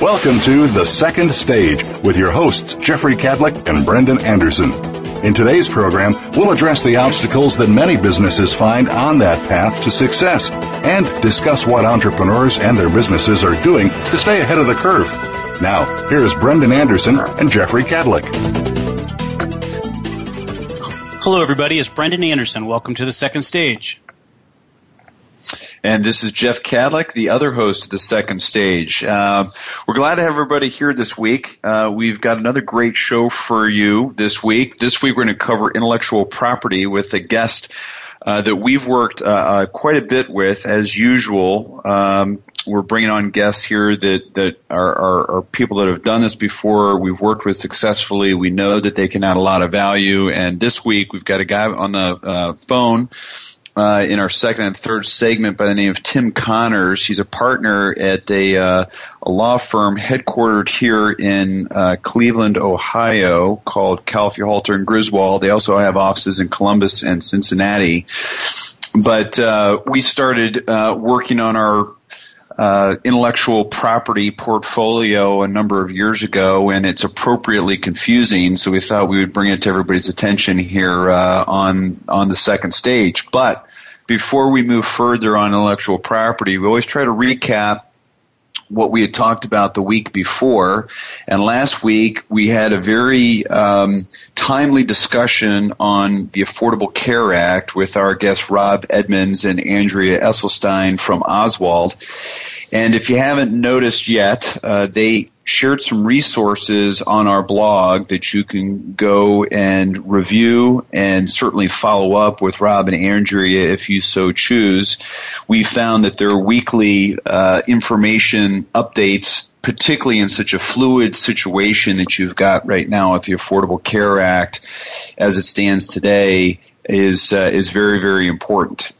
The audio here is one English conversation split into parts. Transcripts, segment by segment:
Welcome to The Second Stage with your hosts, Jeffrey Kadlic and Brendan Anderson. In today's program, we'll address the obstacles that many businesses find on that path to success and discuss what entrepreneurs and their businesses are doing to stay ahead of the curve. Now, here's Brendan Anderson and Jeffrey Kadlic. Hello, everybody. It's Brendan Anderson. Welcome to The Second Stage. And this is Jeff Kadlic, the other host of the second stage. Uh, we're glad to have everybody here this week. Uh, we've got another great show for you this week. This week we're going to cover intellectual property with a guest uh, that we've worked uh, uh, quite a bit with, as usual. Um, we're bringing on guests here that that are, are, are, people that have done this before. We've worked with successfully. We know that they can add a lot of value. And this week we've got a guy on the uh, phone uh, in our second and third segment by the name of Tim Connors. He's a partner at a, uh, a law firm headquartered here in uh, Cleveland, Ohio, called Calfee Halter and Griswold. They also have offices in Columbus and Cincinnati. But uh, we started uh, working on our uh, intellectual property portfolio a number of years ago, and it's appropriately confusing. So we thought we would bring it to everybody's attention here uh, on on the second stage. But before we move further on intellectual property, we always try to recap what we had talked about the week before. And last week we had a very um, timely discussion on the Affordable Care Act with our guests Rob Edmonds and Andrea Esselstein from Oswald. And if you haven't noticed yet, uh, they shared some resources on our blog that you can go and review and certainly follow up with Rob and Andrea if you so choose. We found that their weekly uh, information updates particularly in such a fluid situation that you've got right now with the Affordable Care Act as it stands today is uh, is very very important.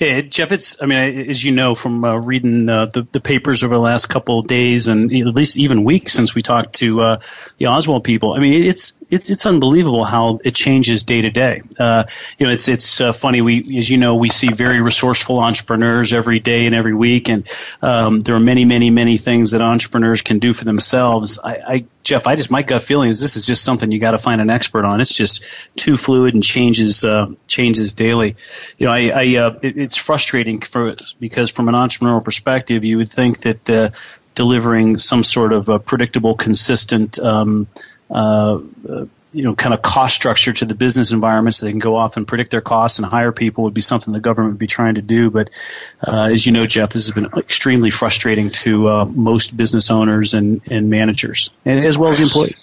Yeah, Jeff, it's, I mean, as you know from uh, reading uh, the, the papers over the last couple of days and at least even weeks since we talked to uh, the Oswald people, I mean, it's, it's, it's unbelievable how it changes day to day. Uh, you know, it's, it's uh, funny. We, as you know, we see very resourceful entrepreneurs every day and every week. And um, there are many, many, many things that entrepreneurs can do for themselves. I, I Jeff, I just my gut feeling is this is just something you got to find an expert on. It's just too fluid and changes uh, changes daily. You know, I, I it, it's frustrating for because from an entrepreneurial perspective, you would think that uh, delivering some sort of predictable, consistent um, uh, you know, kind of cost structure to the business environment so they can go off and predict their costs and hire people would be something the government would be trying to do. But uh, as you know, Jeff, this has been extremely frustrating to uh, most business owners and, and managers, and as well as the employees.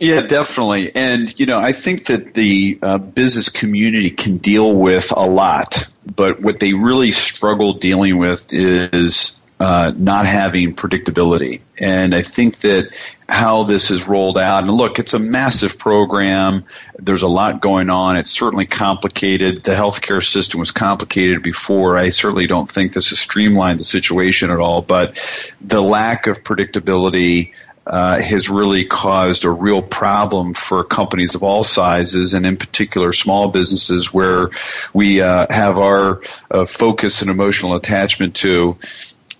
Yeah, definitely. And, you know, I think that the uh, business community can deal with a lot, but what they really struggle dealing with is uh, not having predictability. And I think that how this is rolled out, and look, it's a massive program. There's a lot going on. It's certainly complicated. The healthcare system was complicated before. I certainly don't think this has streamlined the situation at all, but the lack of predictability uh, has really caused a real problem for companies of all sizes, and in particular small businesses where we uh, have our uh, focus and emotional attachment to.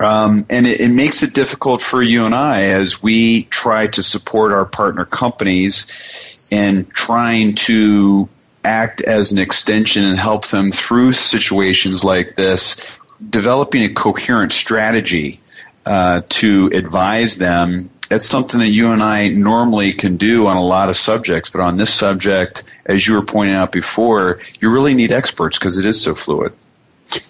Um, and it, it, makes it difficult for you and I as we try to support our partner companies and trying to act as an extension and help them through situations like this, developing a coherent strategy uh, to advise them. It's something that you and I normally can do on a lot of subjects, but on this subject, as you were pointing out before, you really need experts because it is so fluid.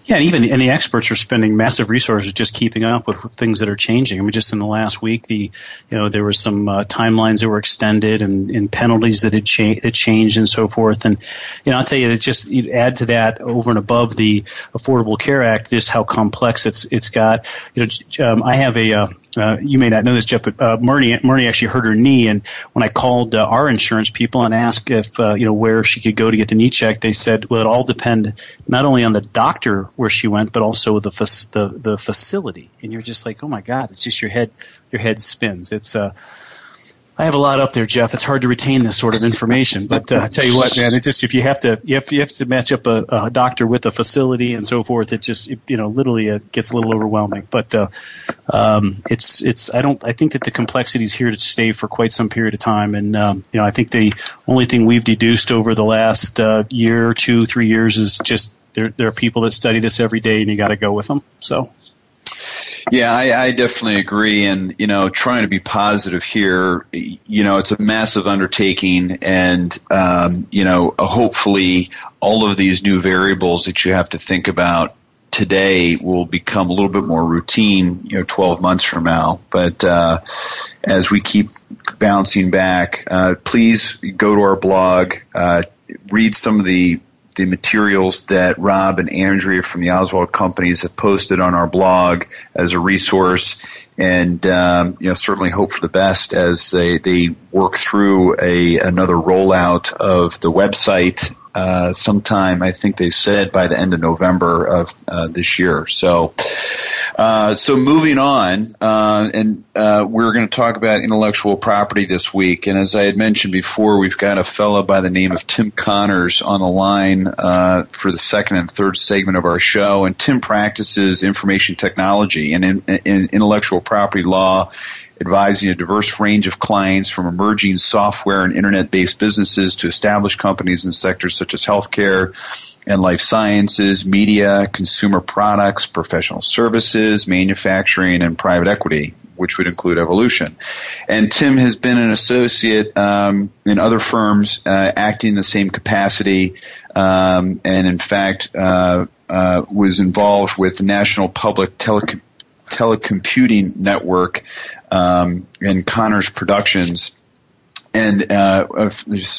Yeah, and even and the experts are spending massive resources just keeping up with things that are changing. I mean, just in the last week, the you know there were some uh, timelines that were extended and, and penalties that had cha- that changed and so forth. And you know, I'll tell you, it just you add to that over and above the Affordable Care Act, just how complex it's it's got. You know, um, I have a uh, uh, you may not know this, Jeff, but uh, Marnie, Marnie actually hurt her knee, and when I called uh, our insurance people and asked if uh, you know where she could go to get the knee checked, they said, well, it all depend not only on the doctor where she went, but also the the the facility. And you're just like, oh my God, it's just your head your head spins. It's uh I have a lot up there, Jeff. It's hard to retain this sort of information, but uh, I tell you what, man, it just if you have to, have, you have to match up a, a doctor with a facility and so forth. It just, it, you know, literally it gets a little overwhelming. But uh, um, it's, it's. I don't. I think that the complexity is here to stay for quite some period of time, and um, you know, I think the only thing we've deduced over the last uh, year, two, three years is just there. There are people that study this every day, and you got to go with them. So. Yeah, I, I definitely agree. And, you know, trying to be positive here, you know, it's a massive undertaking. And, um, you know, hopefully all of these new variables that you have to think about today will become a little bit more routine, you know, 12 months from now. But uh, as we keep bouncing back, uh, please go to our blog, uh, read some of the the materials that Rob and Andrea from the Oswald companies have posted on our blog as a resource, and um, you know certainly hope for the best as they, they work through a another rollout of the website uh, sometime. I think they said by the end of November of uh, this year. So, uh, so moving on, uh, and uh, we're going to talk about intellectual property this week. And as I had mentioned before, we've got a fellow by the name of Tim Connors on the line uh, for the second and third segment of our show. And Tim practices information technology and in, in intellectual property law advising a diverse range of clients from emerging software and internet-based businesses to established companies in sectors such as healthcare and life sciences, media, consumer products, professional services, manufacturing, and private equity which would include evolution. And Tim has been an associate um, in other firms uh, acting in the same capacity, um, and in fact uh, uh, was involved with the National Public Telecom telecomputing network um, in Connors Productions. And uh,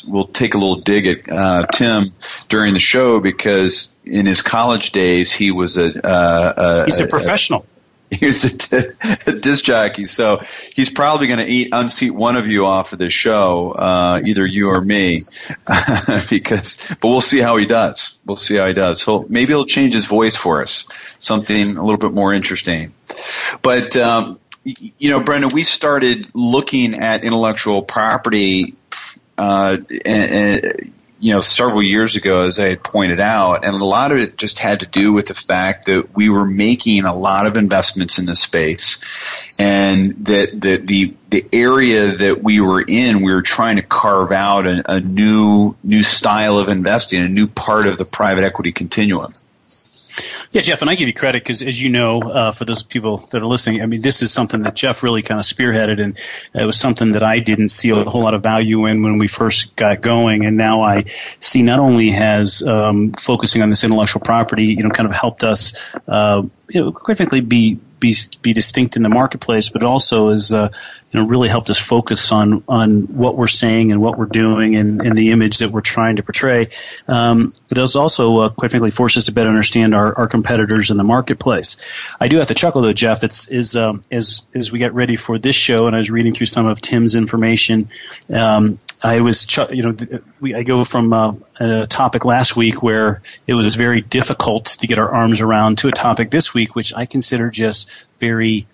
we'll take a little dig at uh, Tim during the show because in his college days he was a, uh, a he's a professional. He's a, a disc jockey, so he's probably going to eat unseat one of you off of this show, uh, either you or me, because. But we'll see how he does. We'll see how he does. So maybe he'll change his voice for us, something a little bit more interesting. But um, you know, Brendan, we started looking at intellectual property. Uh, and, and you know, several years ago, as I had pointed out, and a lot of it just had to do with the fact that we were making a lot of investments in this space, and that the the, the area that we were in, we were trying to carve out a, a new new style of investing, a new part of the private equity continuum. Yeah, Jeff, and I give you credit because, as you know, uh, for those people that are listening, I mean, this is something that Jeff really kind of spearheaded, and it was something that I didn't see a whole lot of value in when we first got going, and now I see not only has um, focusing on this intellectual property, you know, kind of helped us, uh, you know, quite frankly, be be be distinct in the marketplace, but also has uh, you know really helped us focus on on what we're saying and what we're doing and, and the image that we're trying to portray. Um, it does also, uh, quite frankly, force us to better understand our, our competitors in the marketplace. I do have to chuckle though, Jeff. It's is um, as as we get ready for this show, and I was reading through some of Tim's information. Um, I was, ch- you know, we, I go from uh, a topic last week where it was very difficult to get our arms around to a topic this week, which I consider just very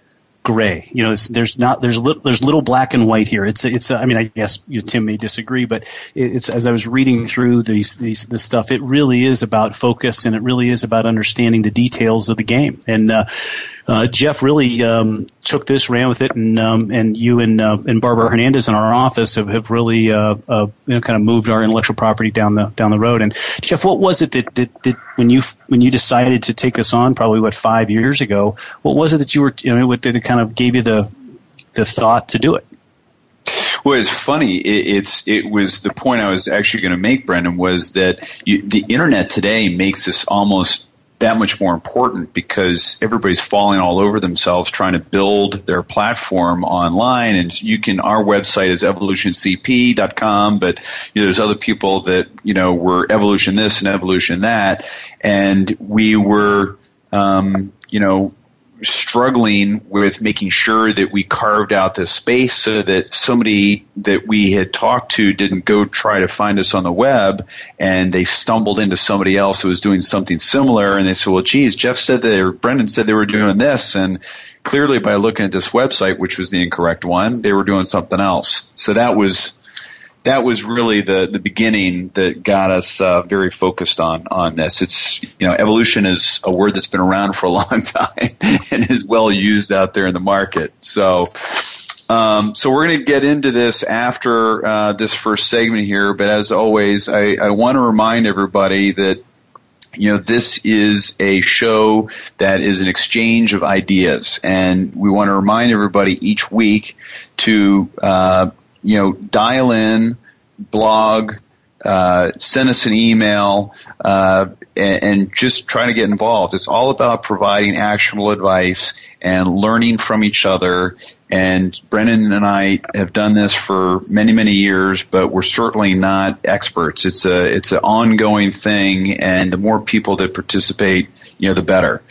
gray. You know, there's not there's li- there's little black and white here. It's it's I mean I guess you know, Tim may disagree, but it's as I was reading through these these this stuff, it really is about focus and it really is about understanding the details of the game. And uh, uh, Jeff really um, took this, ran with it, and um, and you and uh, and Barbara Hernandez in our office have, have really uh, uh, you know kind of moved our intellectual property down the down the road. And Jeff, what was it that, that, that when you when you decided to take this on, probably what five years ago? What was it that you were you know what it kind of gave you the the thought to do it? Well, it's funny. It, it's it was the point I was actually going to make, Brendan, was that you, the internet today makes this almost that much more important because everybody's falling all over themselves trying to build their platform online. And you can, our website is evolutioncp.com, but you know, there's other people that, you know, were evolution this and evolution that. And we were, um, you know, struggling with making sure that we carved out this space so that somebody that we had talked to didn't go try to find us on the web and they stumbled into somebody else who was doing something similar and they said, well, geez, Jeff said that, or Brendan said they were doing this. And clearly by looking at this website, which was the incorrect one, they were doing something else. So that was, that was really the the beginning that got us uh, very focused on on this. It's you know evolution is a word that's been around for a long time and is well used out there in the market. So. Um, so we're going to get into this after uh, this first segment here, but as always, I, I want to remind everybody that you know, this is a show that is an exchange of ideas, and we want to remind everybody each week to uh, you know, dial in, blog, uh, send us an email, uh, and, and, just try to get involved. It's all about providing actionable advice and learning from each other and Brendan and I have done this for many, many years, but we're certainly not experts. It's a it's an ongoing thing, and the more people that participate, you know, the better.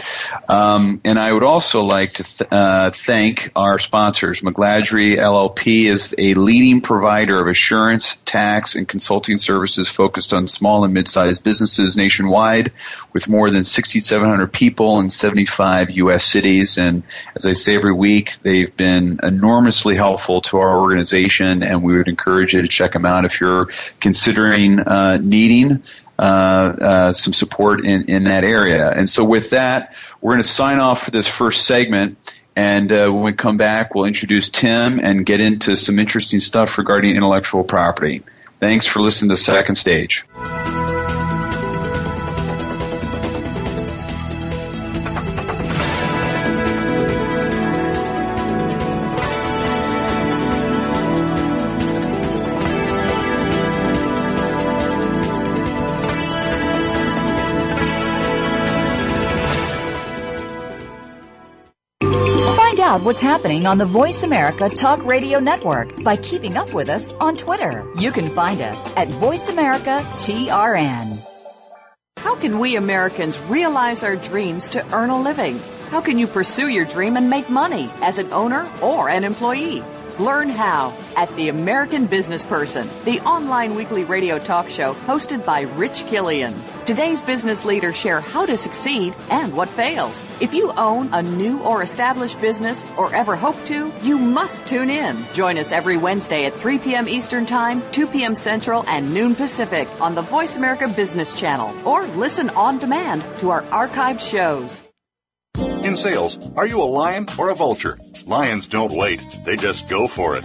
Um, and I would also like to th- uh, thank our sponsors. McGladrey LLP is a leading provider of assurance, tax, and consulting services focused on small and mid-sized businesses nationwide, with more than 6,700 people in 75 U.S. cities. And as I say every week, they've been been enormously helpful to our organization, and we would encourage you to check them out if you're considering uh, needing uh, uh, some support in, in that area. And so, with that, we're going to sign off for this first segment. And uh, when we come back, we'll introduce Tim and get into some interesting stuff regarding intellectual property. Thanks for listening to second stage. Out what's happening on the Voice America Talk Radio Network by keeping up with us on Twitter. You can find us at Voice America TRN. How can we Americans realize our dreams to earn a living? How can you pursue your dream and make money as an owner or an employee? Learn how at The American Business Person, the online weekly radio talk show hosted by Rich Killian. Today's business leaders share how to succeed and what fails. If you own a new or established business or ever hope to, you must tune in. Join us every Wednesday at 3 p.m. Eastern Time, 2 p.m. Central, and noon Pacific on the Voice America Business Channel or listen on demand to our archived shows. In sales, are you a lion or a vulture? Lions don't wait, they just go for it.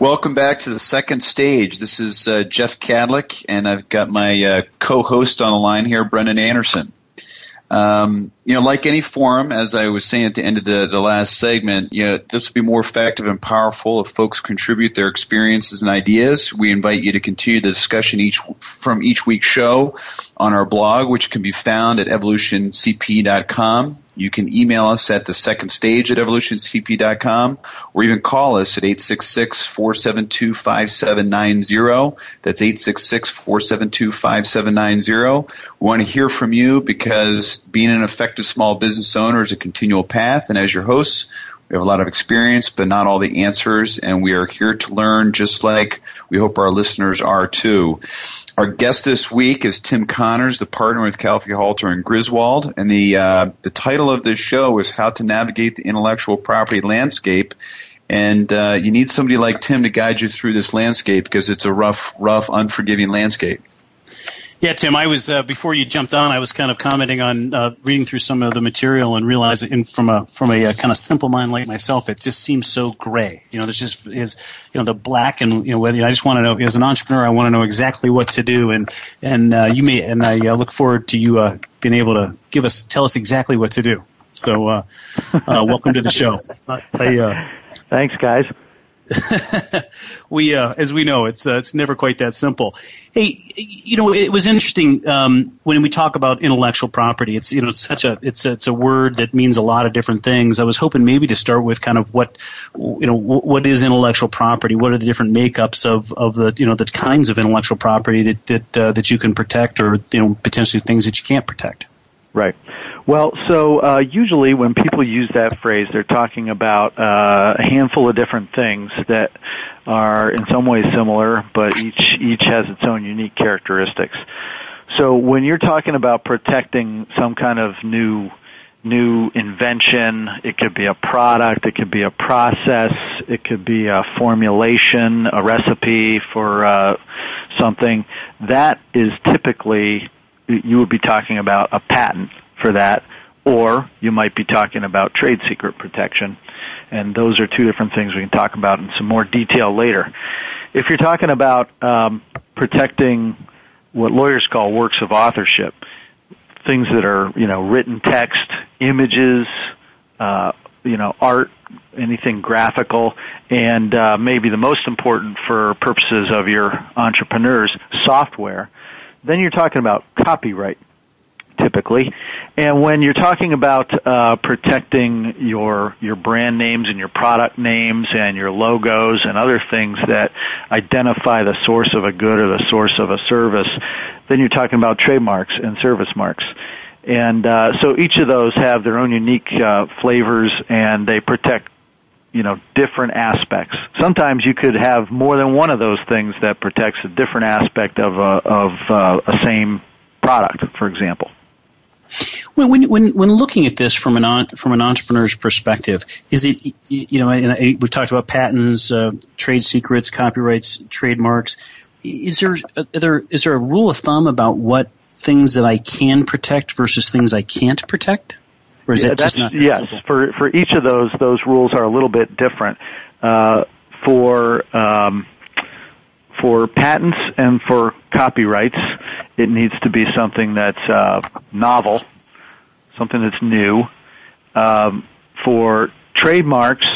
Welcome back to the second stage. This is uh, Jeff Kadlic, and I've got my uh, co-host on the line here, Brendan Anderson. Um, you know, like any forum, as I was saying at the end of the, the last segment, you know, this will be more effective and powerful if folks contribute their experiences and ideas. We invite you to continue the discussion each from each week's show on our blog, which can be found at evolutioncp.com. You can email us at the second stage at evolutioncp.com or even call us at 866-472-5790. That's 866-472-5790. We want to hear from you because being an effective small business owner is a continual path. And as your hosts, we have a lot of experience, but not all the answers. And we are here to learn just like we hope our listeners are too. Our guest this week is Tim Connors, the partner with Calfee Halter and Griswold. And the, uh, the title of this show is How to Navigate the Intellectual Property Landscape. And uh, you need somebody like Tim to guide you through this landscape because it's a rough, rough, unforgiving landscape. Yeah, Tim, I was uh, before you jumped on. I was kind of commenting on uh, reading through some of the material and realizing, from a from a, a, uh, kind of simple mind like myself, it just seems so gray. You know, there's just is you know the black and you know whether I just want to know as an entrepreneur, I want to know exactly what to do, and and uh, you may and I uh, look forward to you uh, being able to give us tell us exactly what to do. So, welcome to the show. I, Thanks, guys. we, uh, as we know, it's uh, it's never quite that simple. Hey, you know, it was interesting um, when we talk about intellectual property. It's you know, it's such a it's it's a word that means a lot of different things. I was hoping maybe to start with kind of what you know what is intellectual property. What are the different makeups of of the you know the kinds of intellectual property that that uh, that you can protect, or you know potentially things that you can't protect. Right. Well, so uh, usually when people use that phrase, they're talking about uh, a handful of different things that are in some ways similar, but each each has its own unique characteristics. So when you're talking about protecting some kind of new new invention, it could be a product, it could be a process, it could be a formulation, a recipe for uh, something. That is typically you would be talking about a patent for that, or you might be talking about trade secret protection. And those are two different things we can talk about in some more detail later. If you're talking about um, protecting what lawyers call works of authorship, things that are you know written text, images, uh, you know art, anything graphical, and uh, maybe the most important for purposes of your entrepreneurs, software then you're talking about copyright typically. And when you're talking about uh, protecting your your brand names and your product names and your logos and other things that identify the source of a good or the source of a service, then you're talking about trademarks and service marks. And uh, so each of those have their own unique uh, flavors, and they protect you know different aspects. Sometimes you could have more than one of those things that protects a different aspect of a, of uh, a same product, for example. When, when, when looking at this from an from an entrepreneur's perspective, is it you know we've talked about patents, uh, trade secrets, copyrights, trademarks. Is there there is there a rule of thumb about what things that I can protect versus things I can't protect? Or is yeah, just not yes, simple? for for each of those, those rules are a little bit different. Uh, for um, for patents and for copyrights, it needs to be something that's uh, novel, something that's new. Um, for trademarks,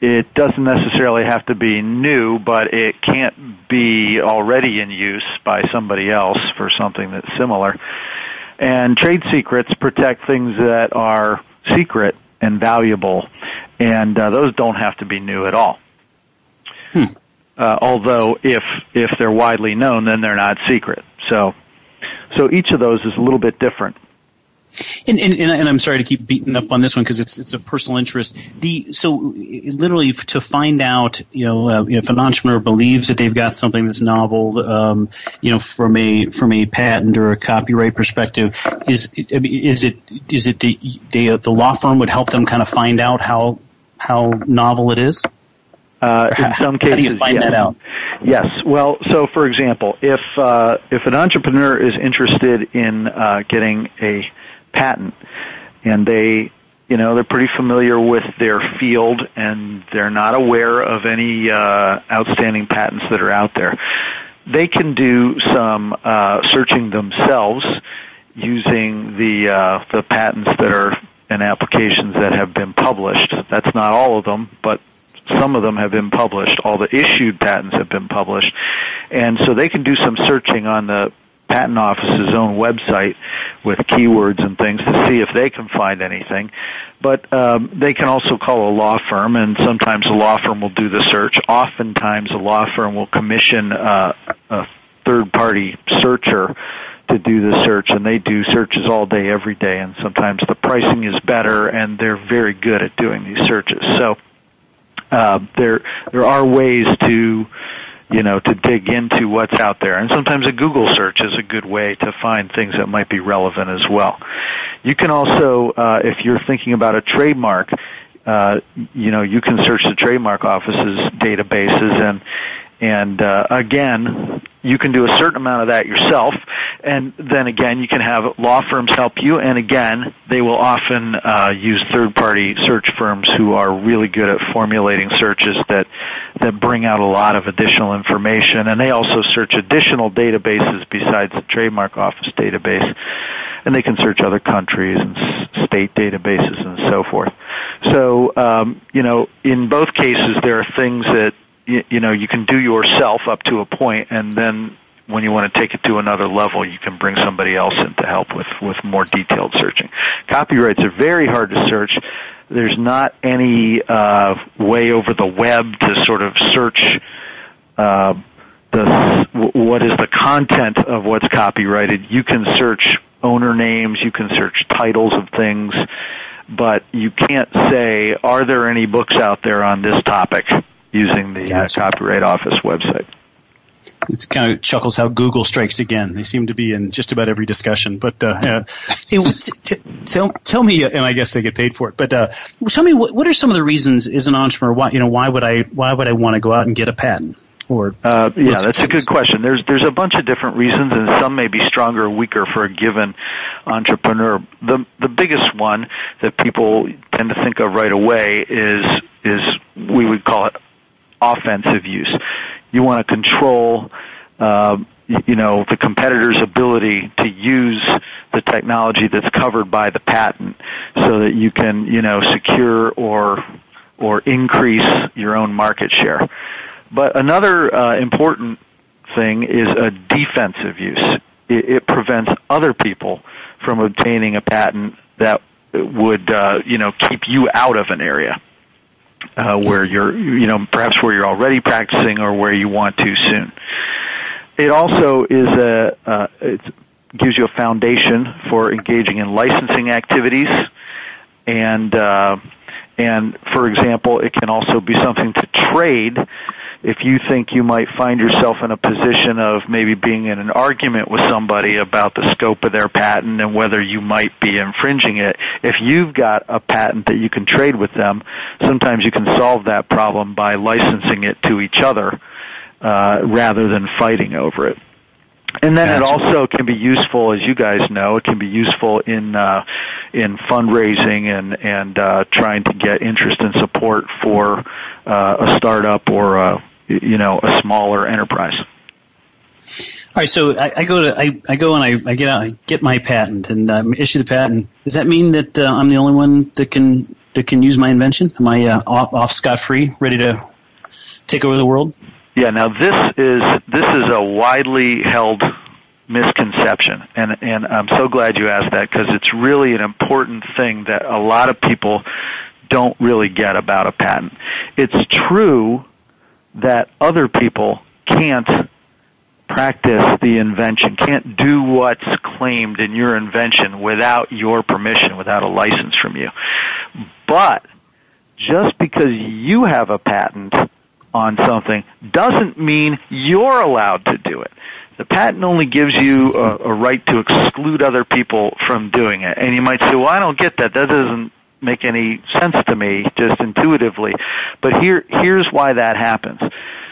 it doesn't necessarily have to be new, but it can't be already in use by somebody else for something that's similar. And trade secrets protect things that are secret and valuable, and uh, those don't have to be new at all. Hmm. Uh, although if if they're widely known, then they're not secret. So so each of those is a little bit different. And, and, and, I'm sorry to keep beating up on this one because it's it's a personal interest. The so literally to find out, you know, uh, if an entrepreneur believes that they've got something that's novel, um, you know, from a from a patent or a copyright perspective, is is it is it the the, the law firm would help them kind of find out how how novel it is? Uh, in some cases, how do you find yes. that out? Yes. Well, so for example, if uh, if an entrepreneur is interested in uh, getting a patent, and they, you know, they're pretty familiar with their field, and they're not aware of any uh, outstanding patents that are out there. They can do some uh, searching themselves using the uh, the patents that are and applications that have been published. That's not all of them, but some of them have been published. All the issued patents have been published. And so they can do some searching on the patent office's own website with keywords and things to see if they can find anything. But um, they can also call a law firm, and sometimes a law firm will do the search. Oftentimes, a law firm will commission uh, a third-party searcher to do the search, and they do searches all day, every day, and sometimes the pricing is better, and they're very good at doing these searches. So uh, there there are ways to you know to dig into what's out there, and sometimes a Google search is a good way to find things that might be relevant as well. You can also, uh, if you're thinking about a trademark. Uh, you know, you can search the trademark office's databases and and uh, again, you can do a certain amount of that yourself, and then again, you can have law firms help you. And again, they will often uh, use third-party search firms who are really good at formulating searches that that bring out a lot of additional information. And they also search additional databases besides the trademark office database, and they can search other countries and state databases and so forth. So, um, you know, in both cases, there are things that you, you know you can do yourself up to a point, and then when you want to take it to another level, you can bring somebody else in to help with with more detailed searching. Copyrights are very hard to search. There's not any uh, way over the web to sort of search. Uh, the what is the content of what's copyrighted? You can search owner names, you can search titles of things, but you can't say, "Are there any books out there on this topic?" Using the uh, Copyright Office website. It kind of chuckles how Google strikes again. They seem to be in just about every discussion. But uh, tell tell me, and I guess they get paid for it. But uh, tell me, what, what are some of the reasons as an entrepreneur? Why you know why would I why would I want to go out and get a patent? Or uh, yeah, that's a good question. There's there's a bunch of different reasons, and some may be stronger or weaker for a given entrepreneur. The the biggest one that people tend to think of right away is is we would call it offensive use. You want to control, uh, you know, the competitor's ability to use the technology that's covered by the patent, so that you can, you know, secure or or increase your own market share. But another uh, important thing is a defensive use. It, it prevents other people from obtaining a patent that would, uh, you know, keep you out of an area uh, where you're, you know, perhaps where you're already practicing or where you want to soon. It also is a, uh, it gives you a foundation for engaging in licensing activities, and uh, and for example, it can also be something to trade if you think you might find yourself in a position of maybe being in an argument with somebody about the scope of their patent and whether you might be infringing it, if you've got a patent that you can trade with them, sometimes you can solve that problem by licensing it to each other uh, rather than fighting over it. And then gotcha. it also can be useful, as you guys know, it can be useful in uh, in fundraising and and uh, trying to get interest and support for uh, a startup or a you know a smaller enterprise. All right, so I, I go to I, I go and I, I get out I get my patent and um, issue the patent. Does that mean that uh, I'm the only one that can that can use my invention? Am I uh, off, off scot free, ready to take over the world? Yeah. Now this is this is a widely held misconception, and and I'm so glad you asked that because it's really an important thing that a lot of people don't really get about a patent. It's true that other people can't practice the invention, can't do what's claimed in your invention without your permission, without a license from you. But just because you have a patent on something doesn't mean you're allowed to do it. The patent only gives you a, a right to exclude other people from doing it. And you might say, well, I don't get that. That doesn't make any sense to me just intuitively. But here, here's why that happens.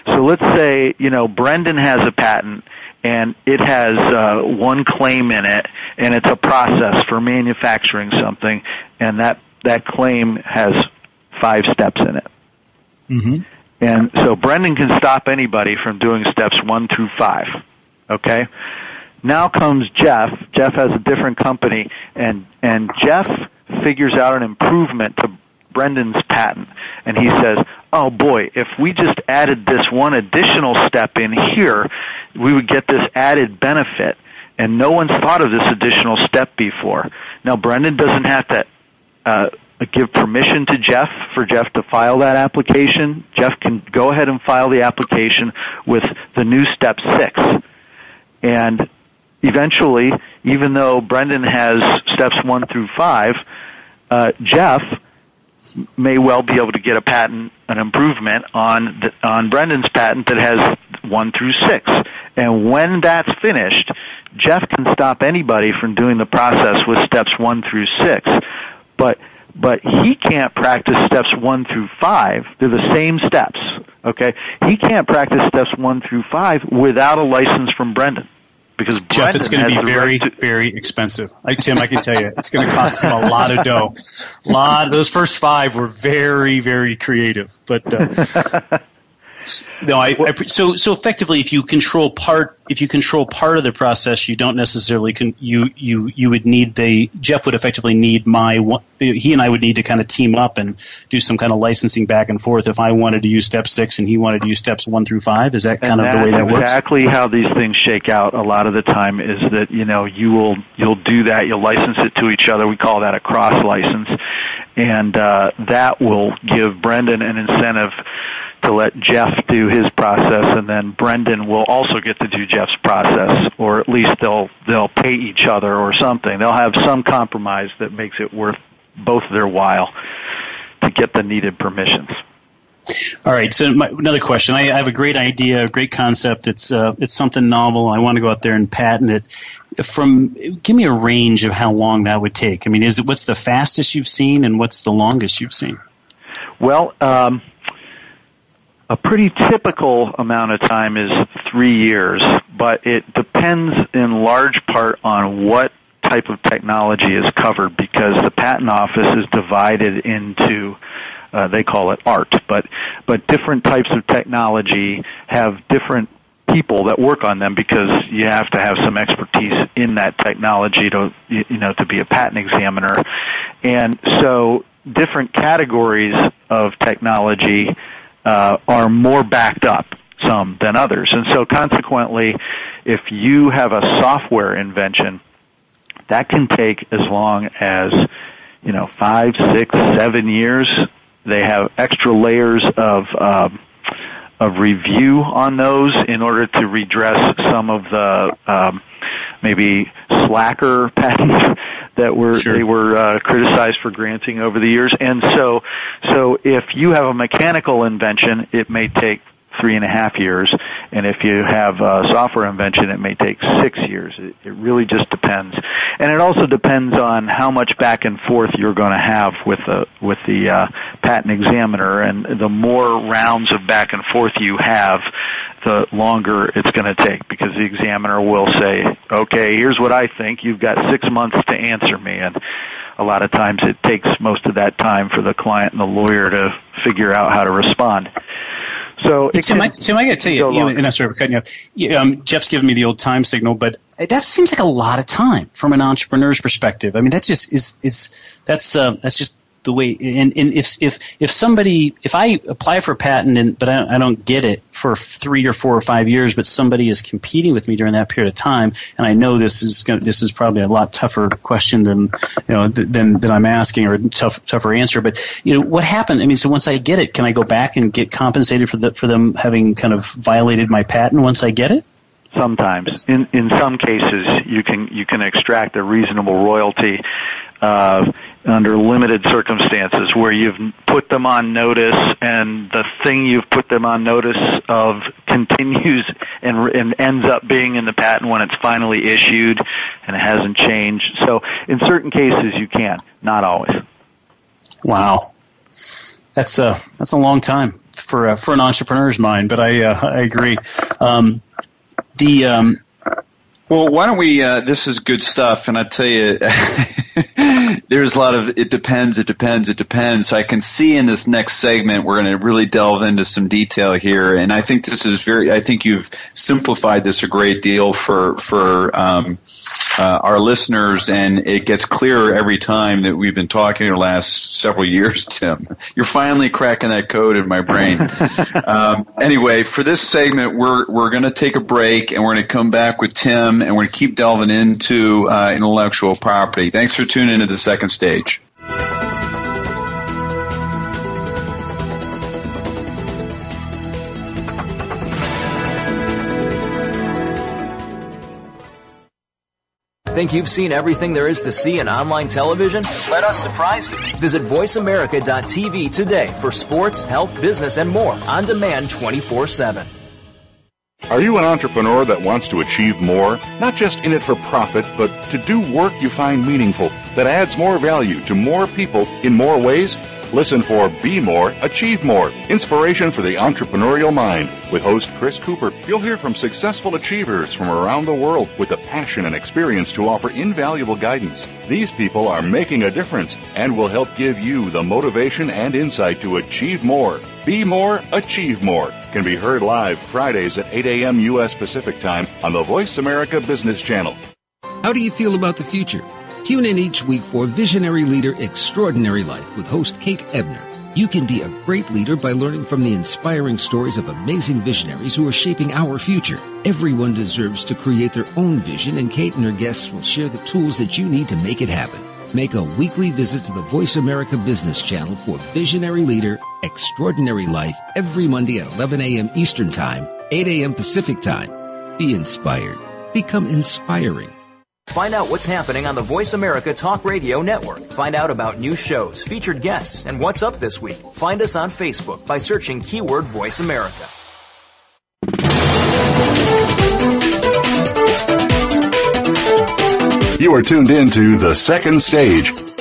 So let's say, you know, Brendan has a patent and it has uh, one claim in it and it's a process for manufacturing something and that, that claim has five steps in it. Mm-hmm. And so Brendan can stop anybody from doing steps one through five. Okay? now comes Jeff. Jeff has a different company, and and Jeff figures out an improvement to Brendan's patent, and he says, "Oh boy, if we just added this one additional step in here, we would get this added benefit." And no one's thought of this additional step before. Now, Brendan doesn't have to uh, give permission to Jeff for Jeff to file that application. Jeff can go ahead and file the application with the new step six. And eventually, even though Brendan has steps one through five, uh, Jeff may well be able to get a patent, an improvement on the, on Brendan's patent that has one through six. And when that's finished, Jeff can stop anybody from doing the process with steps one through six. But but he can't practice steps one through five. They're the same steps. Okay, he can't practice steps one through five without a license from Brendan. Because Jeff, Brendan it's going to be very, right to- very expensive. I, Tim, I can tell you, it's going to cost him a lot of dough. lot. Those first five were very, very creative, but uh, no, I, I so so effectively, if you control part, if you control part of the process, you don't necessarily con- you you you would need the Jeff would effectively need my he and I would need to kind of team up and do some kind of licensing back and forth if I wanted to use step six and he wanted to use steps one through five. Is that kind and of the way that that's works? exactly how these things shake out a lot of the time is that you know you will you'll do that you'll license it to each other we call that a cross license and uh, that will give Brendan an incentive to let Jeff do his process and then Brendan will also get to do Jeff's process or at least they'll they'll pay each other or something they'll have some compromise that makes it worth both their while to get the needed permissions All right. So my, another question. I, I have a great idea, a great concept. It's uh, it's something novel. I want to go out there and patent it. From give me a range of how long that would take. I mean, is it what's the fastest you've seen, and what's the longest you've seen? Well, um, a pretty typical amount of time is three years, but it depends in large part on what type of technology is covered because the patent office is divided into uh, they call it art, but but different types of technology have different people that work on them because you have to have some expertise in that technology to you you know to be a patent examiner, and so different categories of technology uh, are more backed up some than others, and so consequently, if you have a software invention, that can take as long as you know five, six, seven years. They have extra layers of um, of review on those in order to redress some of the um, maybe slacker patents that were Sure. they were uh, criticized for granting over the years. And so, so if you have a mechanical invention, it may take three and a half years, and if you have a software invention, it may take six years. It, it really just depends, and it also depends on how much back and forth you're going to have with the with the uh, patent examiner, and the more rounds of back and forth you have, the longer it's going to take because the examiner will say, "Okay, here's what I think. You've got six months to answer me," and a lot of times it takes most of that time for the client and the lawyer to figure out how to respond. So Tim, can I, Tim, I got to tell you, you and I'm sorry for cutting you off. Um, Jeff's giving me the old time signal, but that seems like a lot of time from an entrepreneur's perspective. I mean, that just is is that's uh, that's just the way. And, and if if if somebody if I apply for a patent and but I, don't, I don't get it for three or four or five years, but somebody is competing with me during that period of time, and I know this is gonna, this is probably a lot tougher question than you know than than I'm asking or tough tougher answer. But you know what happened? I mean, so once I get it, can I go back and get compensated for the for them having kind of violated my patent once I get it? sometimes. In in some cases, you can you can extract a reasonable royalty uh, under limited circumstances where you've put them on notice, and the thing you've put them on notice of continues and and ends up being in the patent when it's finally issued, and it hasn't changed. So, in certain cases, you can, not always. Wow, that's a that's a long time for a, for an entrepreneur's mind. But I uh, I agree. Um, the um, Well, why don't we? Uh, this is good stuff, and I tell you, there's a lot of it depends, it depends, it depends. So I can see in this next segment we're going to really delve into some detail here, and I think this is very. I think you've simplified this a great deal for for um, uh, our listeners, and it gets clearer every time that we've been talking the last several years. Tim, you're finally cracking that code in my brain. um, anyway, for this segment, we're we're going to take a break, and we're going to come back with Tim, and we're going to keep delving into uh, intellectual property. Thanks for tuning into the second stage. Think you've seen everything there is to see in online television? Let us surprise you. Visit VoiceAmerica.tv today for sports, health, business, and more on demand 24 7. Are you an entrepreneur that wants to achieve more? Not just in it for profit, but to do work you find meaningful, that adds more value to more people in more ways? Listen for Be More, Achieve More Inspiration for the Entrepreneurial Mind. With host Chris Cooper, you'll hear from successful achievers from around the world with the passion and experience to offer invaluable guidance. These people are making a difference and will help give you the motivation and insight to achieve more. Be More, Achieve More can be heard live Fridays at 8 a.m. U.S. Pacific Time on the Voice America Business Channel. How do you feel about the future? Tune in each week for Visionary Leader Extraordinary Life with host Kate Ebner. You can be a great leader by learning from the inspiring stories of amazing visionaries who are shaping our future. Everyone deserves to create their own vision, and Kate and her guests will share the tools that you need to make it happen. Make a weekly visit to the Voice America Business Channel for Visionary Leader Extraordinary Life every Monday at 11 a.m. Eastern Time, 8 a.m. Pacific Time. Be inspired. Become inspiring. Find out what's happening on the Voice America Talk Radio Network. Find out about new shows, featured guests, and what's up this week. Find us on Facebook by searching keyword Voice America. You are tuned in to The Second Stage.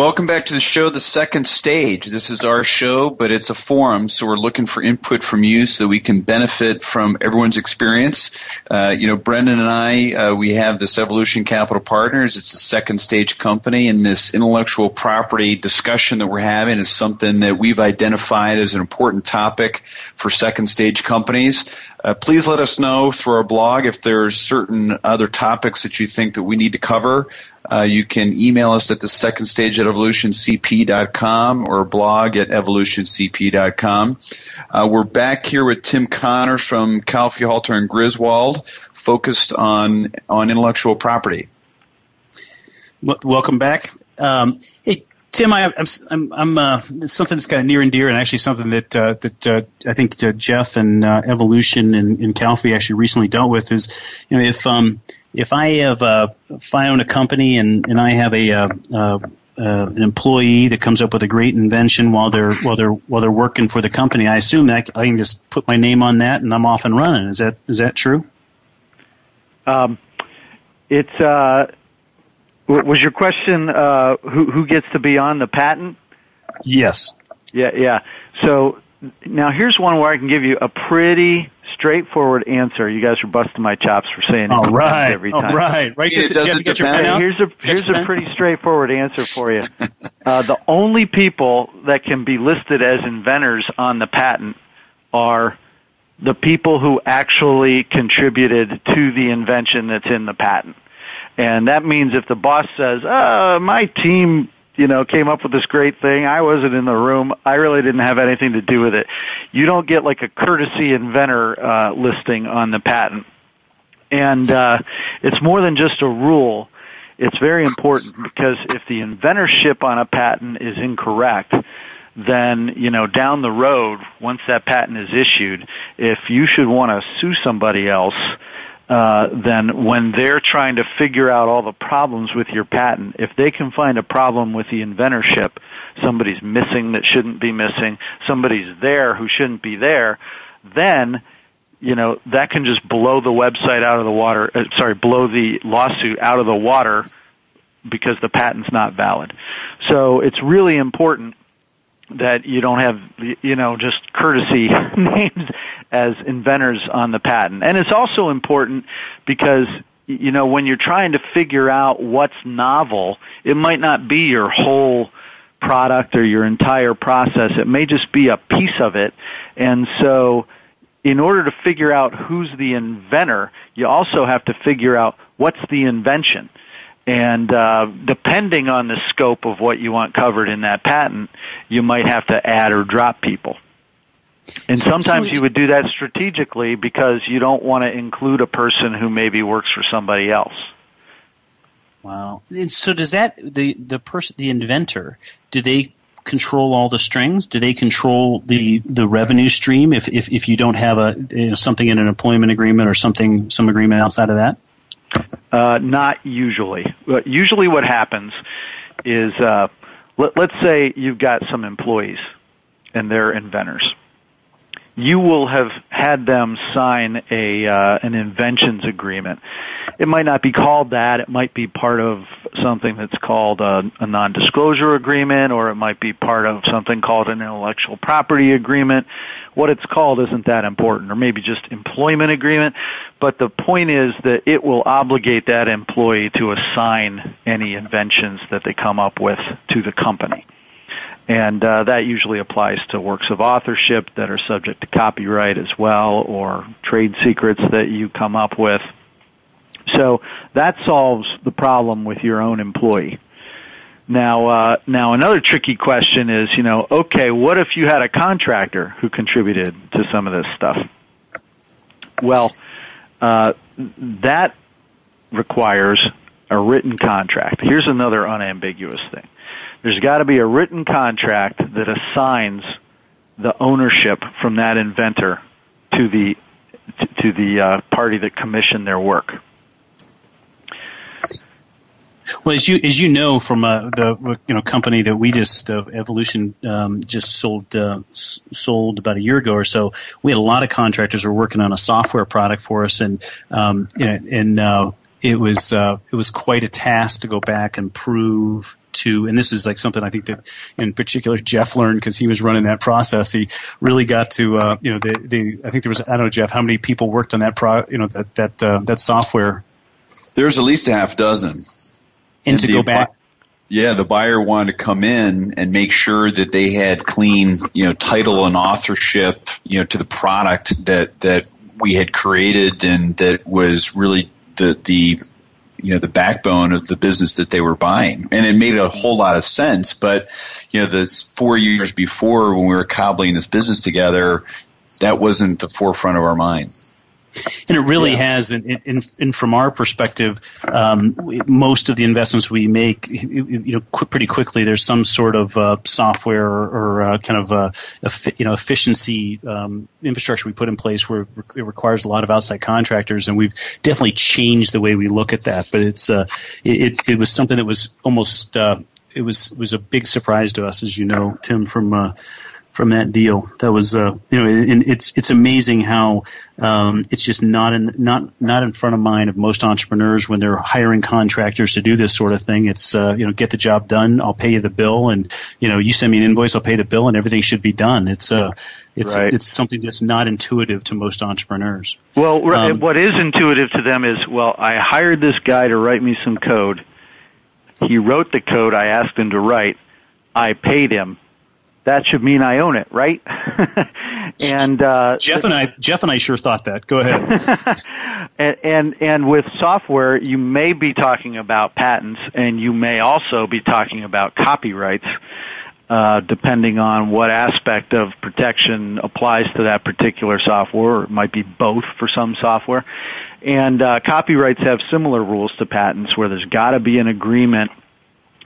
Welcome back to the show, The Second Stage. This is our show, but it's a forum, so we're looking for input from you so we can benefit from everyone's experience. Uh, you know, Brendan and I, uh, we have this Evolution Capital Partners. It's a second stage company, and this intellectual property discussion that we're having is something that we've identified as an important topic for second stage companies. Uh, please let us know through our blog if there's certain other topics that you think that we need to cover. Uh, you can email us at the second stage at evolutioncp.com or blog at evolutioncp.com. Uh, we're back here with Tim Connors from Calfee Halter and Griswold, focused on on intellectual property. Welcome back. Um, hey, Tim, I, am I'm, I'm uh, something that's kind of near and dear, and actually something that uh, that uh, I think uh, Jeff and uh, Evolution and, and Calfee actually recently dealt with is, you know, if um, if I have uh, if I own a company and, and I have a uh, uh, an employee that comes up with a great invention while they're while they're while they're working for the company, I assume that I can just put my name on that and I'm off and running. Is that is that true? Um, it's uh, was your question uh, who who gets to be on the patent? Yes. Yeah, yeah. So now here's one where I can give you a pretty straightforward answer. You guys are busting my chops for saying all right every time. All right, right. Yeah, Just, Jeff, get your pen out. Here's a here's a pretty straightforward answer for you. Uh, the only people that can be listed as inventors on the patent are the people who actually contributed to the invention that's in the patent. And that means if the boss says, uh, my team you know, came up with this great thing. I wasn't in the room. I really didn't have anything to do with it. You don't get like a courtesy inventor uh, listing on the patent. And uh, it's more than just a rule. It's very important because if the inventorship on a patent is incorrect, then you know down the road, once that patent is issued, if you should want to sue somebody else, uh, then when they're trying to figure out all the problems with your patent, if they can find a problem with the inventorship somebody's missing that shouldn't be missing, somebody's there who shouldn't be there, then you know that can just blow the website out of the water. Uh, sorry, blow the lawsuit out of the water because the patent's not valid. So it's really important that you don't have you know just courtesy names as inventors on the patent. And it's also important because you know when you're trying to figure out what's novel, it might not be your whole product or your entire process. It may just be a piece of it. And so in order to figure out who's the inventor, you also have to figure out what's the invention. And uh, depending on the scope of what you want covered in that patent, you might have to add or drop people. And sometimes you would do that strategically because you don't want to include a person who maybe works for somebody else. Wow. And so does that the the person the inventor do they control all the strings? Do they control the the revenue stream if if, if you don't have a you know, something in an employment agreement or something some agreement outside of that? Uh, not usually. Usually, what happens is uh, let, let's say you've got some employees and they're inventors you will have had them sign a uh, an inventions agreement. It might not be called that. It might be part of something that's called a, a non-disclosure agreement, or it might be part of something called an intellectual property agreement. What it's called isn't that important, or maybe just employment agreement. But the point is that it will obligate that employee to assign any inventions that they come up with to the company and uh, that usually applies to works of authorship that are subject to copyright as well, or trade secrets that you come up with. So that solves the problem with your own employee. Now, uh, now another tricky question is, you know, okay, what if you had a contractor who contributed to some of this stuff? Well, uh, that requires a written contract. Here's another unambiguous thing there's got to be a written contract that assigns the ownership from that inventor to the to the uh, party that commissioned their work. Well, as you as you know from uh, the you know company that we just uh, Evolution um, just sold uh, sold about a year ago or so, we had a lot of contractors were working on a software product for us, and um, know, and uh, it was uh, it was quite a task to go back and prove to, and this is like something I think that in particular Jeff learned because he was running that process. He really got to, uh, you know, the, the, I think there was, I don't know, Jeff, how many people worked on that pro, you know, that, that, uh, that software? There's at least a half dozen. And, and to go back. Yeah, the buyer wanted to come in and make sure that they had clean, you know, title and authorship, you know, to the product that, that we had created and that was really the, the you know the backbone of the business that they were buying, and it made a whole lot of sense. But you know, the four years before when we were cobbling this business together, that wasn't the forefront of our mind. And it really yeah. has, and, and, and, from our perspective, um, most of the investments we make, you know, qu- pretty quickly, there's some sort of uh, software or, or uh, kind of uh, you know efficiency um, infrastructure we put in place where it requires a lot of outside contractors, and we've definitely changed the way we look at that. But it's uh, it, it was something that was almost uh, it was was a big surprise to us, as you know, Tim, from uh, from that deal. That was, uh, you know, and it's it's amazing how um, it's just not in not not in front of mind of most entrepreneurs when they're hiring contractors to do this sort of thing. It's uh, you know, get the job done, I'll pay you the bill, and you know, you send me an invoice, I'll pay the bill, and everything should be done. It's uh, it's right. it's something that's not intuitive to most entrepreneurs. Well, um, what is intuitive to them is, well, I hired this guy to write me some code. He wrote the code I asked him to write. I paid him that should mean I own it, right? and uh, Jeff and I, Jeff and I sure thought that. Go ahead. and, and and with software, you may be talking about patents, and you may also be talking about copyrights, uh, depending on what aspect of protection applies to that particular software. Or it might be both for some software. And uh, copyrights have similar rules to patents, where there's got to be an agreement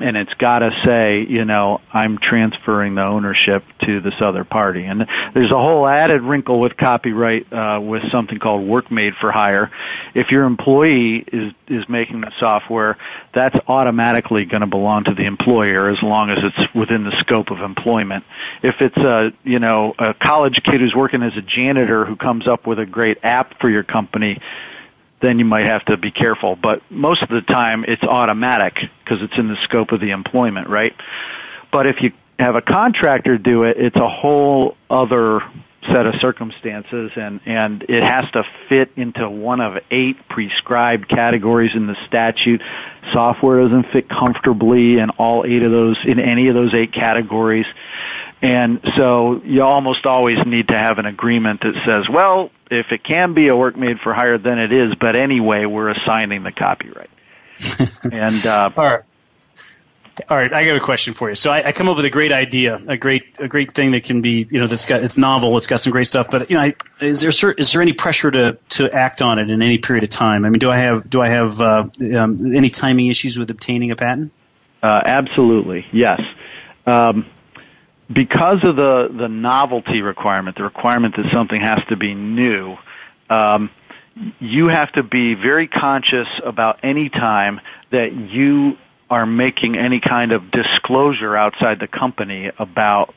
and it's got to say, you know, I'm transferring the ownership to this other party. And there's a whole added wrinkle with copyright uh, with something called work made for hire. If your employee is is making the software, that's automatically going to belong to the employer as long as it's within the scope of employment. If it's a you know a college kid who's working as a janitor who comes up with a great app for your company then you might have to be careful. But most of the time, it's automatic because it's in the scope of the employment, right? But if you have a contractor do it, it's a whole other set of circumstances and, and it has to fit into one of eight prescribed categories in the statute. Software doesn't fit comfortably in all eight of those, in any of those eight categories. And so you almost always need to have an agreement that says, well, if it can be a work made for hire, then it is. But anyway, we're assigning the copyright. and uh, all right. All right, I got a question for you. So I, I, come up with a great idea, a great a great thing that can be, you know, that's got it's novel, it's got some great stuff. But you know, I, is there is there any pressure to to act on it in any period of time? I mean, do I have do I have uh, um, any timing issues with obtaining a patent? Uh, absolutely, yes. Um, because of the the novelty requirement, the requirement that something has to be new, um, you have to be very conscious about any time that you are making any kind of disclosure outside the company about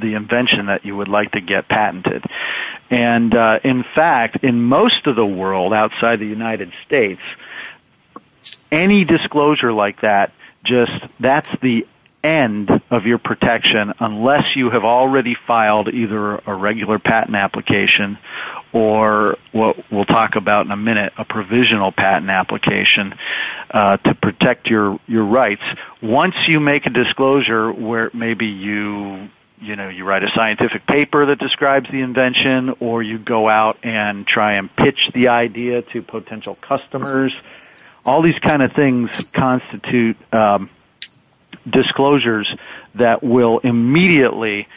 the invention that you would like to get patented. And uh, in fact, in most of the world outside the United States, any disclosure like that just that's the end of your protection unless you have already filed either a regular patent application or what we'll talk about in a minute, a provisional patent application uh, to protect your your rights. Once you make a disclosure where maybe you you know you write a scientific paper that describes the invention, or you go out and try and pitch the idea to potential customers, all these kind of things constitute. Um, disclosures that will immediately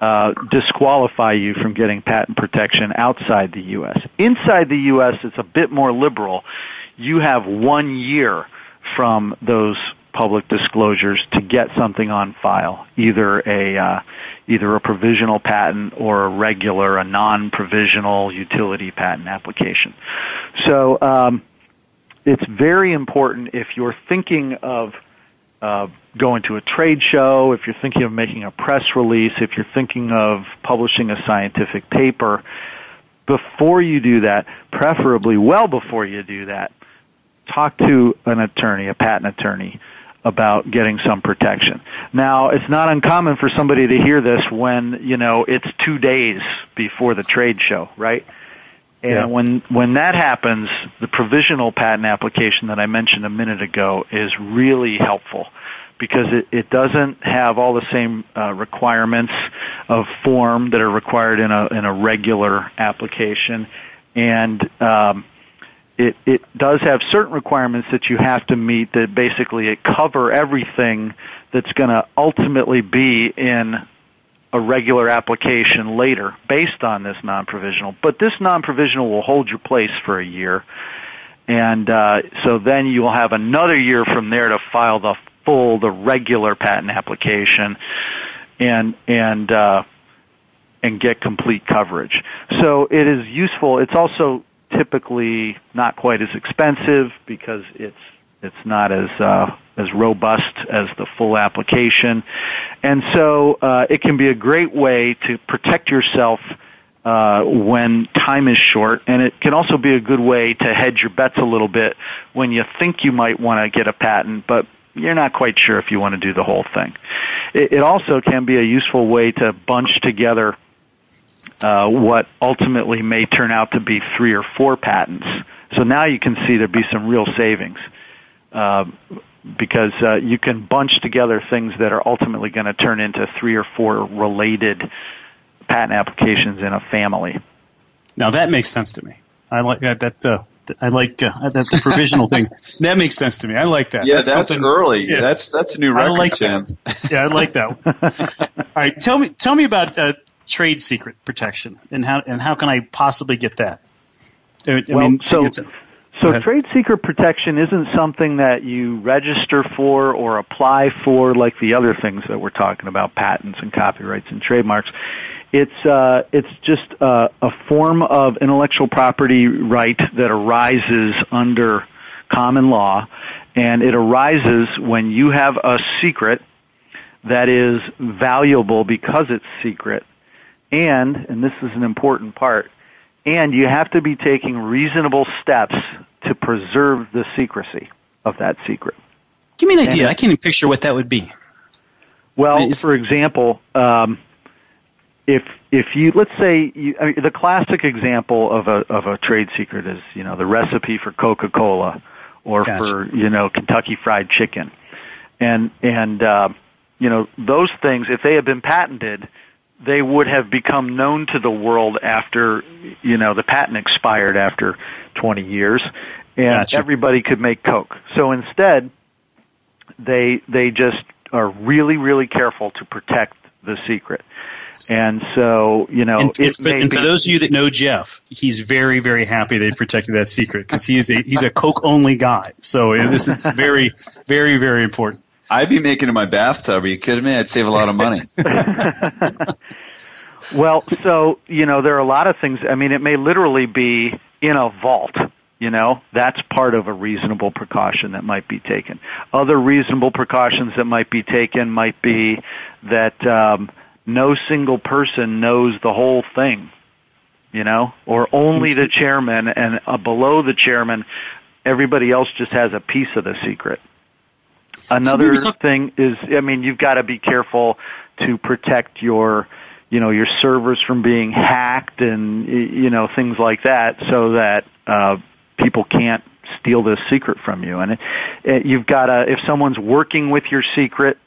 uh, disqualify you from getting patent protection outside the U.S. Inside the U.S., it's a bit more liberal. You have one year from those public disclosures to get something on file, either a uh, either a provisional patent or a regular, a non-provisional utility patent application. So um, it's very important if you're thinking of uh, going to a trade show, if you're thinking of making a press release, if you're thinking of publishing a scientific paper, before you do that, preferably well before you do that, talk to an attorney, a patent attorney, about getting some protection. Now, it's not uncommon for somebody to hear this when, you know, it's two days before the trade show, right? And yeah. when when that happens, the provisional patent application that I mentioned a minute ago is really helpful because it, it doesn't have all the same uh, requirements of form that are required in a in a regular application, and um, it it does have certain requirements that you have to meet that basically it cover everything that's going to ultimately be in a regular application later based on this non-provisional. But this non-provisional will hold your place for a year. And uh, so then you'll have another year from there to file the full, the regular patent application, and and uh, and get complete coverage. So it is useful. It's also typically not quite as expensive because it's it's not as uh, as robust as the full application, and so uh, it can be a great way to protect yourself uh, when time is short, and it can also be a good way to hedge your bets a little bit when you think you might want to get a patent, but you're not quite sure if you want to do the whole thing. It, it also can be a useful way to bunch together uh, what ultimately may turn out to be three or four patents. So now you can see there'd be some real savings. Uh, because uh, you can bunch together things that are ultimately going to turn into three or four related patent applications in a family. Now that makes sense to me. I like that. uh, I like uh, that the provisional thing. That makes sense to me. I like that. Yeah, that's, that's early. Yeah. That's that's a new record, I like Sam. That. Yeah, I like that. All right, tell me tell me about uh, trade secret protection and how and how can I possibly get that? I well, mean, so So trade secret protection isn't something that you register for or apply for like the other things that we're talking about, patents and copyrights and trademarks. It's uh, it's just uh, a form of intellectual property right that arises under common law, and it arises when you have a secret that is valuable because it's secret, and and this is an important part, and you have to be taking reasonable steps to preserve the secrecy of that secret. Give me an idea. I can't even picture what that would be. Well, for example, um, if if you let's say you, I mean, the classic example of a of a trade secret is you know the recipe for Coca Cola or Gotcha. for you know Kentucky Fried Chicken, and and uh, you know those things if they had been patented, they would have become known to the world after you know the patent expired after 20 years, and Gotcha. everybody could make Coke. So instead, they they just are really really careful to protect the secret. And so, you know, And, and it for, may and for those of you that know Jeff, he's very, very happy they protected that secret because he is a he's a Coke only guy. So this is very, very, very important. I'd be making it in my bathtub. Are you kidding me? I'd save a lot of money. Well, so, you know, there are a lot of things. I mean, it may literally be in a vault. You know, that's part of a reasonable precaution that might be taken. Other reasonable precautions that might be taken might be that um, no single person knows the whole thing. You know, or only the chairman, and uh, below the chairman, everybody else just has a piece of the secret. Another some- thing is, I mean, you've got to be careful to protect your, you know, your servers from being hacked and you know things like that, so that uh, people can't steal this secret from you. And it, it, you've got to, if someone's working with your secret,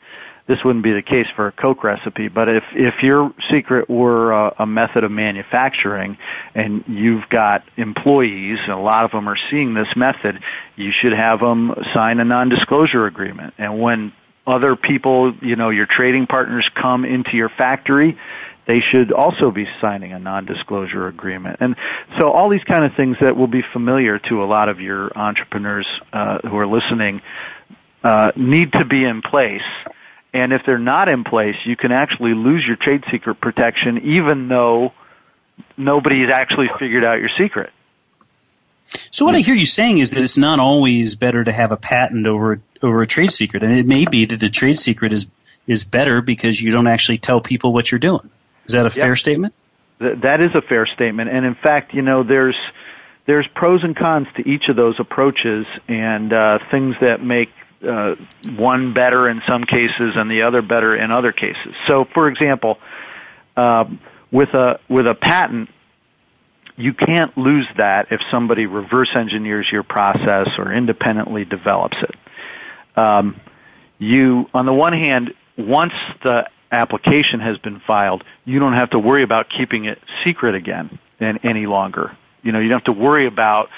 this wouldn't be the case for a Coke recipe, but if if your secret were a, a method of manufacturing and you've got employees, and a lot of them are seeing this method, you should have them sign a non-disclosure agreement. And when other people, you know, your trading partners come into your factory, they should also be signing a non-disclosure agreement. And so all these kind of things that will be familiar to a lot of your entrepreneurs uh, who are listening uh, need to be in place. And if they're not in place, you can actually lose your trade secret protection even though nobody's actually figured out your secret. So what I hear you saying is that it's not always better to have a patent over over a trade secret, and it may be that the trade secret is is better because you don't actually tell people what you're doing. Is that a Yep. fair statement? Th- that is a fair statement. And in fact, you know, there's there's pros and cons to each of those approaches, and uh, things that make uh, one better in some cases and the other better in other cases. So, for example, um, with a with a patent, you can't lose that if somebody reverse engineers your process or independently develops it. Um, you, on the one hand, once the application has been filed, you don't have to worry about keeping it secret again and any longer. You know, you don't have to worry about,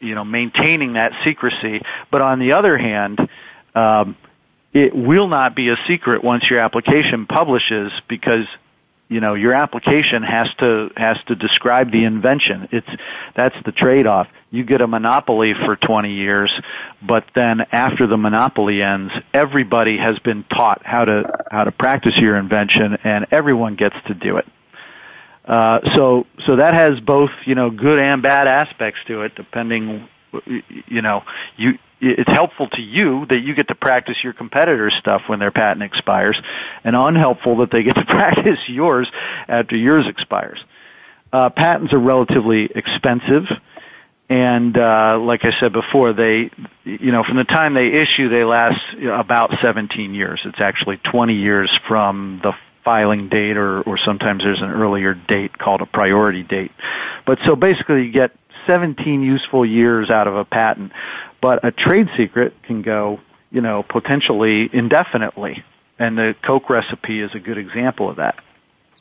you know, maintaining that secrecy. But on the other hand, um, it will not be a secret once your application publishes because you know your application has to has to describe the invention. It's that's the trade off you get a monopoly for 20 years but then after the monopoly ends everybody has been taught how to how to practice your invention and everyone gets to do it. Uh, so so that has both you know good and bad aspects to it depending you know you it's helpful to you that you get to practice your competitors' stuff when their patent expires, and unhelpful that they get to practice yours after yours expires. Uh, patents are relatively expensive, and uh, like I said before, they, you know, from the time they issue, they last about 17 years. It's actually 20 years from the filing date, or, or sometimes there's an earlier date called a priority date. But so basically, you get 17 useful years out of a patent, but a trade secret can go, you know, potentially indefinitely. And the Coke recipe is a good example of that.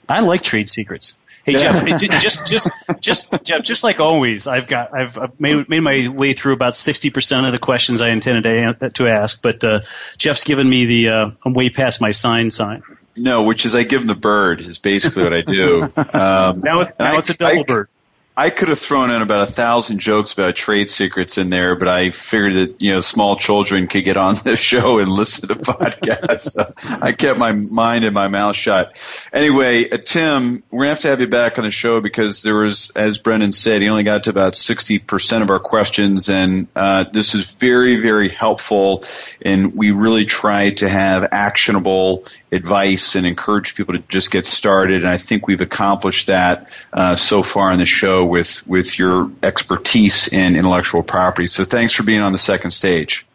I like trade secrets. Hey Jeff, just just just Jeff, just like always, I've got I've, I've made made my way through about sixty percent of the questions I intended to, to ask, but uh, Jeff's given me the uh, I'm way past my sign sign. No, which is I give them the bird is basically what I do. Um, Now, it, now I- it's a double I- bird. I could have thrown in about a thousand jokes about trade secrets in there, but I figured that you know small children could get on the show and listen to the podcast. so I kept my mind and my mouth shut. Anyway, uh, Tim, we're gonna have to have you back on the show because there was, as Brendan said, he only got to about sixty percent of our questions, and uh, this is very, very helpful. And we really tried to have actionable advice and encourage people to just get started. And I think we've accomplished that uh, so far in the show with with your expertise in intellectual property. So thanks for being on the second stage.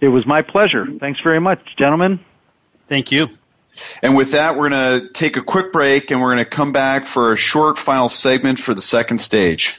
It was my pleasure. Thanks very much, gentlemen. Thank you. And with that, we're going to take a quick break and we're going to come back for a short final segment for the second stage.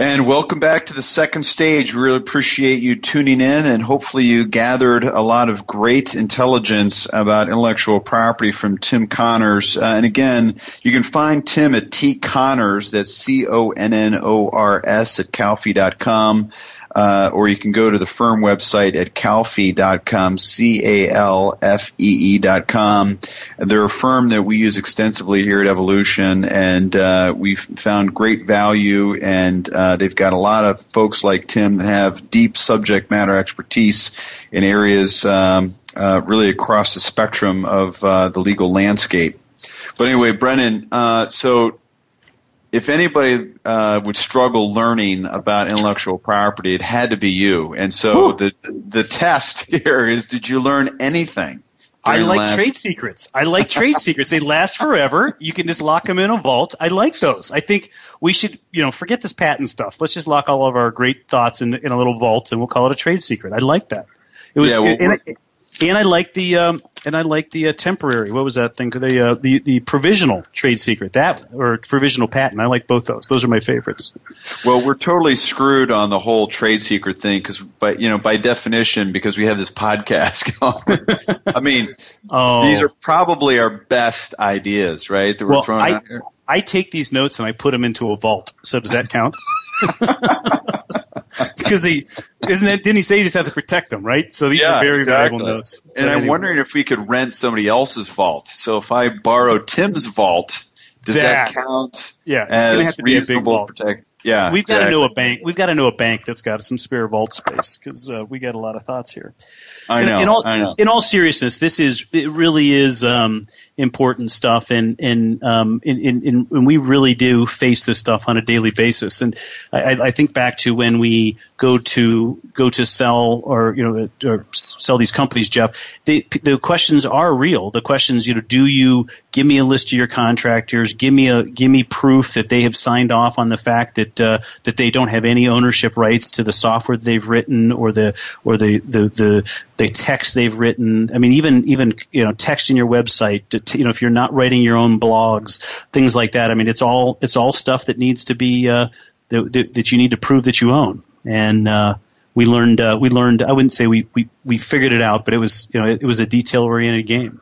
And welcome back to the second stage. We really appreciate you tuning in and hopefully you gathered a lot of great intelligence about intellectual property from Tim Connors. Uh, and again, you can find Tim at T Connors, that's C-O-N-N-O-R-S at calfee.com uh, or you can go to the firm website at calfee.com, C-A-L-F-E-E dot com. They're a firm that we use extensively here at Evolution, and uh, we've found great value, and uh, they've got a lot of folks like Tim that have deep subject matter expertise in areas um, uh, really across the spectrum of uh, the legal landscape. But anyway, Brendan, uh, so if anybody uh, would struggle learning about intellectual property, it had to be you. And so the the test here is: Did you learn anything? I like last- trade secrets. I like trade secrets. They last forever. You can just lock them in a vault. I like those. I think we should, you know, forget this patent stuff. Let's just lock all of our great thoughts in, in a little vault, and we'll call it a trade secret. I like that. It was, yeah, well, and I like the um, and I like the uh, temporary. What was that thing? The uh, the the provisional trade secret that or provisional patent. I like both those. Those are my favorites. Well, we're totally screwed on the whole trade secret thing because, by you know, by definition, because we have this podcast. I mean, oh. these are probably our best ideas, right? That we're well, throwing I, out there. I take these notes and I put them into a vault. So does that count? because he isn't that didn't he say you just have to protect them, right? So these yeah, are very exactly. valuable notes. So and I'm wondering if we could rent somebody else's vault. So if I borrow Tim's vault, does that, that count? Yeah, it's going to have to be a big vault. Protect? Yeah, we've exactly. got to know a bank. We've got to know a bank that's got some spare vault space because uh, we got a lot of thoughts here. I know. In, in all, I know. In all seriousness, this is it really is um, important stuff, and and um, in, in, in, and we really do face this stuff on a daily basis. And I, I think back to when we go to go to sell or you know or sell these companies, Jeff. They, the questions are real. The questions, you know, do you give me a list of your contractors? Give me a give me proof that they have signed off on the fact that uh, that they don't have any ownership rights to the software they've written or the or the the the the text they've written. I mean, even even you know, texting your website. To, you know, if you're not writing your own blogs, things like that. I mean, it's all it's all stuff that needs to be uh, that, that you need to prove that you own. And uh, we learned uh, we learned. I wouldn't say we, we we figured it out, but it was you know it, it was a detail oriented game.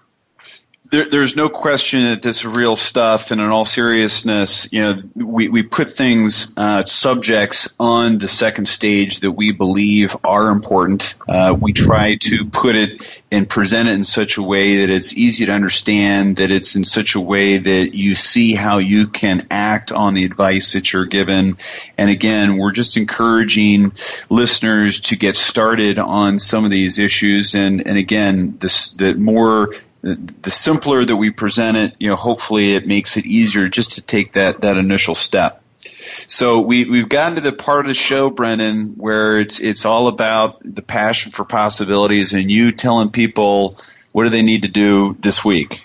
There, there's no question that this is real stuff, and in all seriousness, you know, we, we put things, uh, subjects on the second stage that we believe are important. Uh, we try to put it and present it in such a way that it's easy to understand, that it's in such a way that you see how you can act on the advice that you're given. And again, we're just encouraging listeners to get started on some of these issues. And, and again, this, the more the simpler that we present it, you know, hopefully it makes it easier just to take that, that initial step. So we, we've gotten to the part of the show, Brendan, where it's, it's all about the passion for possibilities and you telling people what do they need to do this week.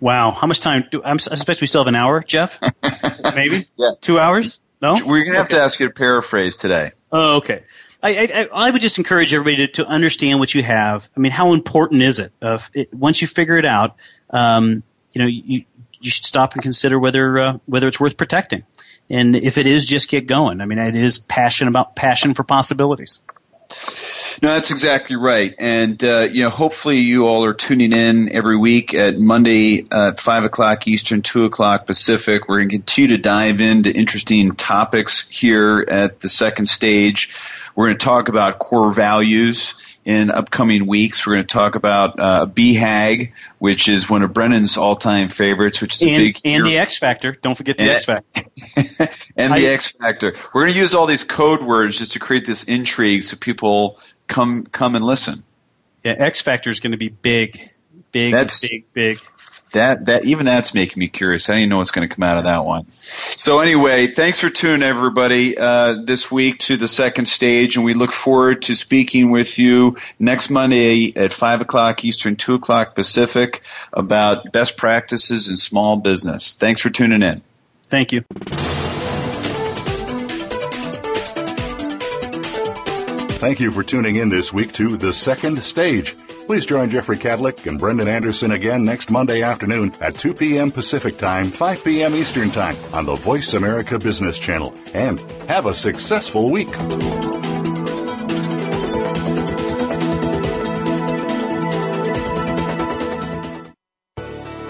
Wow. How much time do, I'm, I suspect we still have an hour, Jeff? Maybe? Yeah. Two hours? No? We're going to have to ask you to paraphrase today. Oh, okay. I, I, I, would just encourage everybody to, to, understand what you have. I mean, how important is it? Uh, it once you figure it out, um, you know, you, you should stop and consider whether uh, whether it's worth protecting. And if it is, just get going. I mean, it is passion about passion for possibilities. No, that's exactly right. And, uh, you know, hopefully you all are tuning in every week at Monday at 5 o'clock Eastern, 2 o'clock Pacific. We're going to continue to dive into interesting topics here at the second stage. We're going to talk about core values in upcoming weeks. We're going to talk about uh, BHAG, which is one of Brendan's all-time favorites, which is and, a big and the X Factor. Don't forget the and, X Factor. and I, the X Factor. We're going to use all these code words just to create this intrigue, so people come come and listen. Yeah, X Factor is going to be big, big, That's, big, big that that even that's making me curious. I don't even know what's going to come out of that one. So anyway, thanks for tuning everybody uh, this week to the second stage, and we look forward to speaking with you next Monday at five o'clock Eastern, two o'clock Pacific about best practices in small business. Thanks for tuning in. Thank you. Thank you for tuning in this week to The Second Stage. Please join Jeffrey Kadlic and Brendan Anderson again next Monday afternoon at 2 p.m. Pacific Time, 5 p.m. Eastern Time on the Voice America Business Channel. And have a successful week.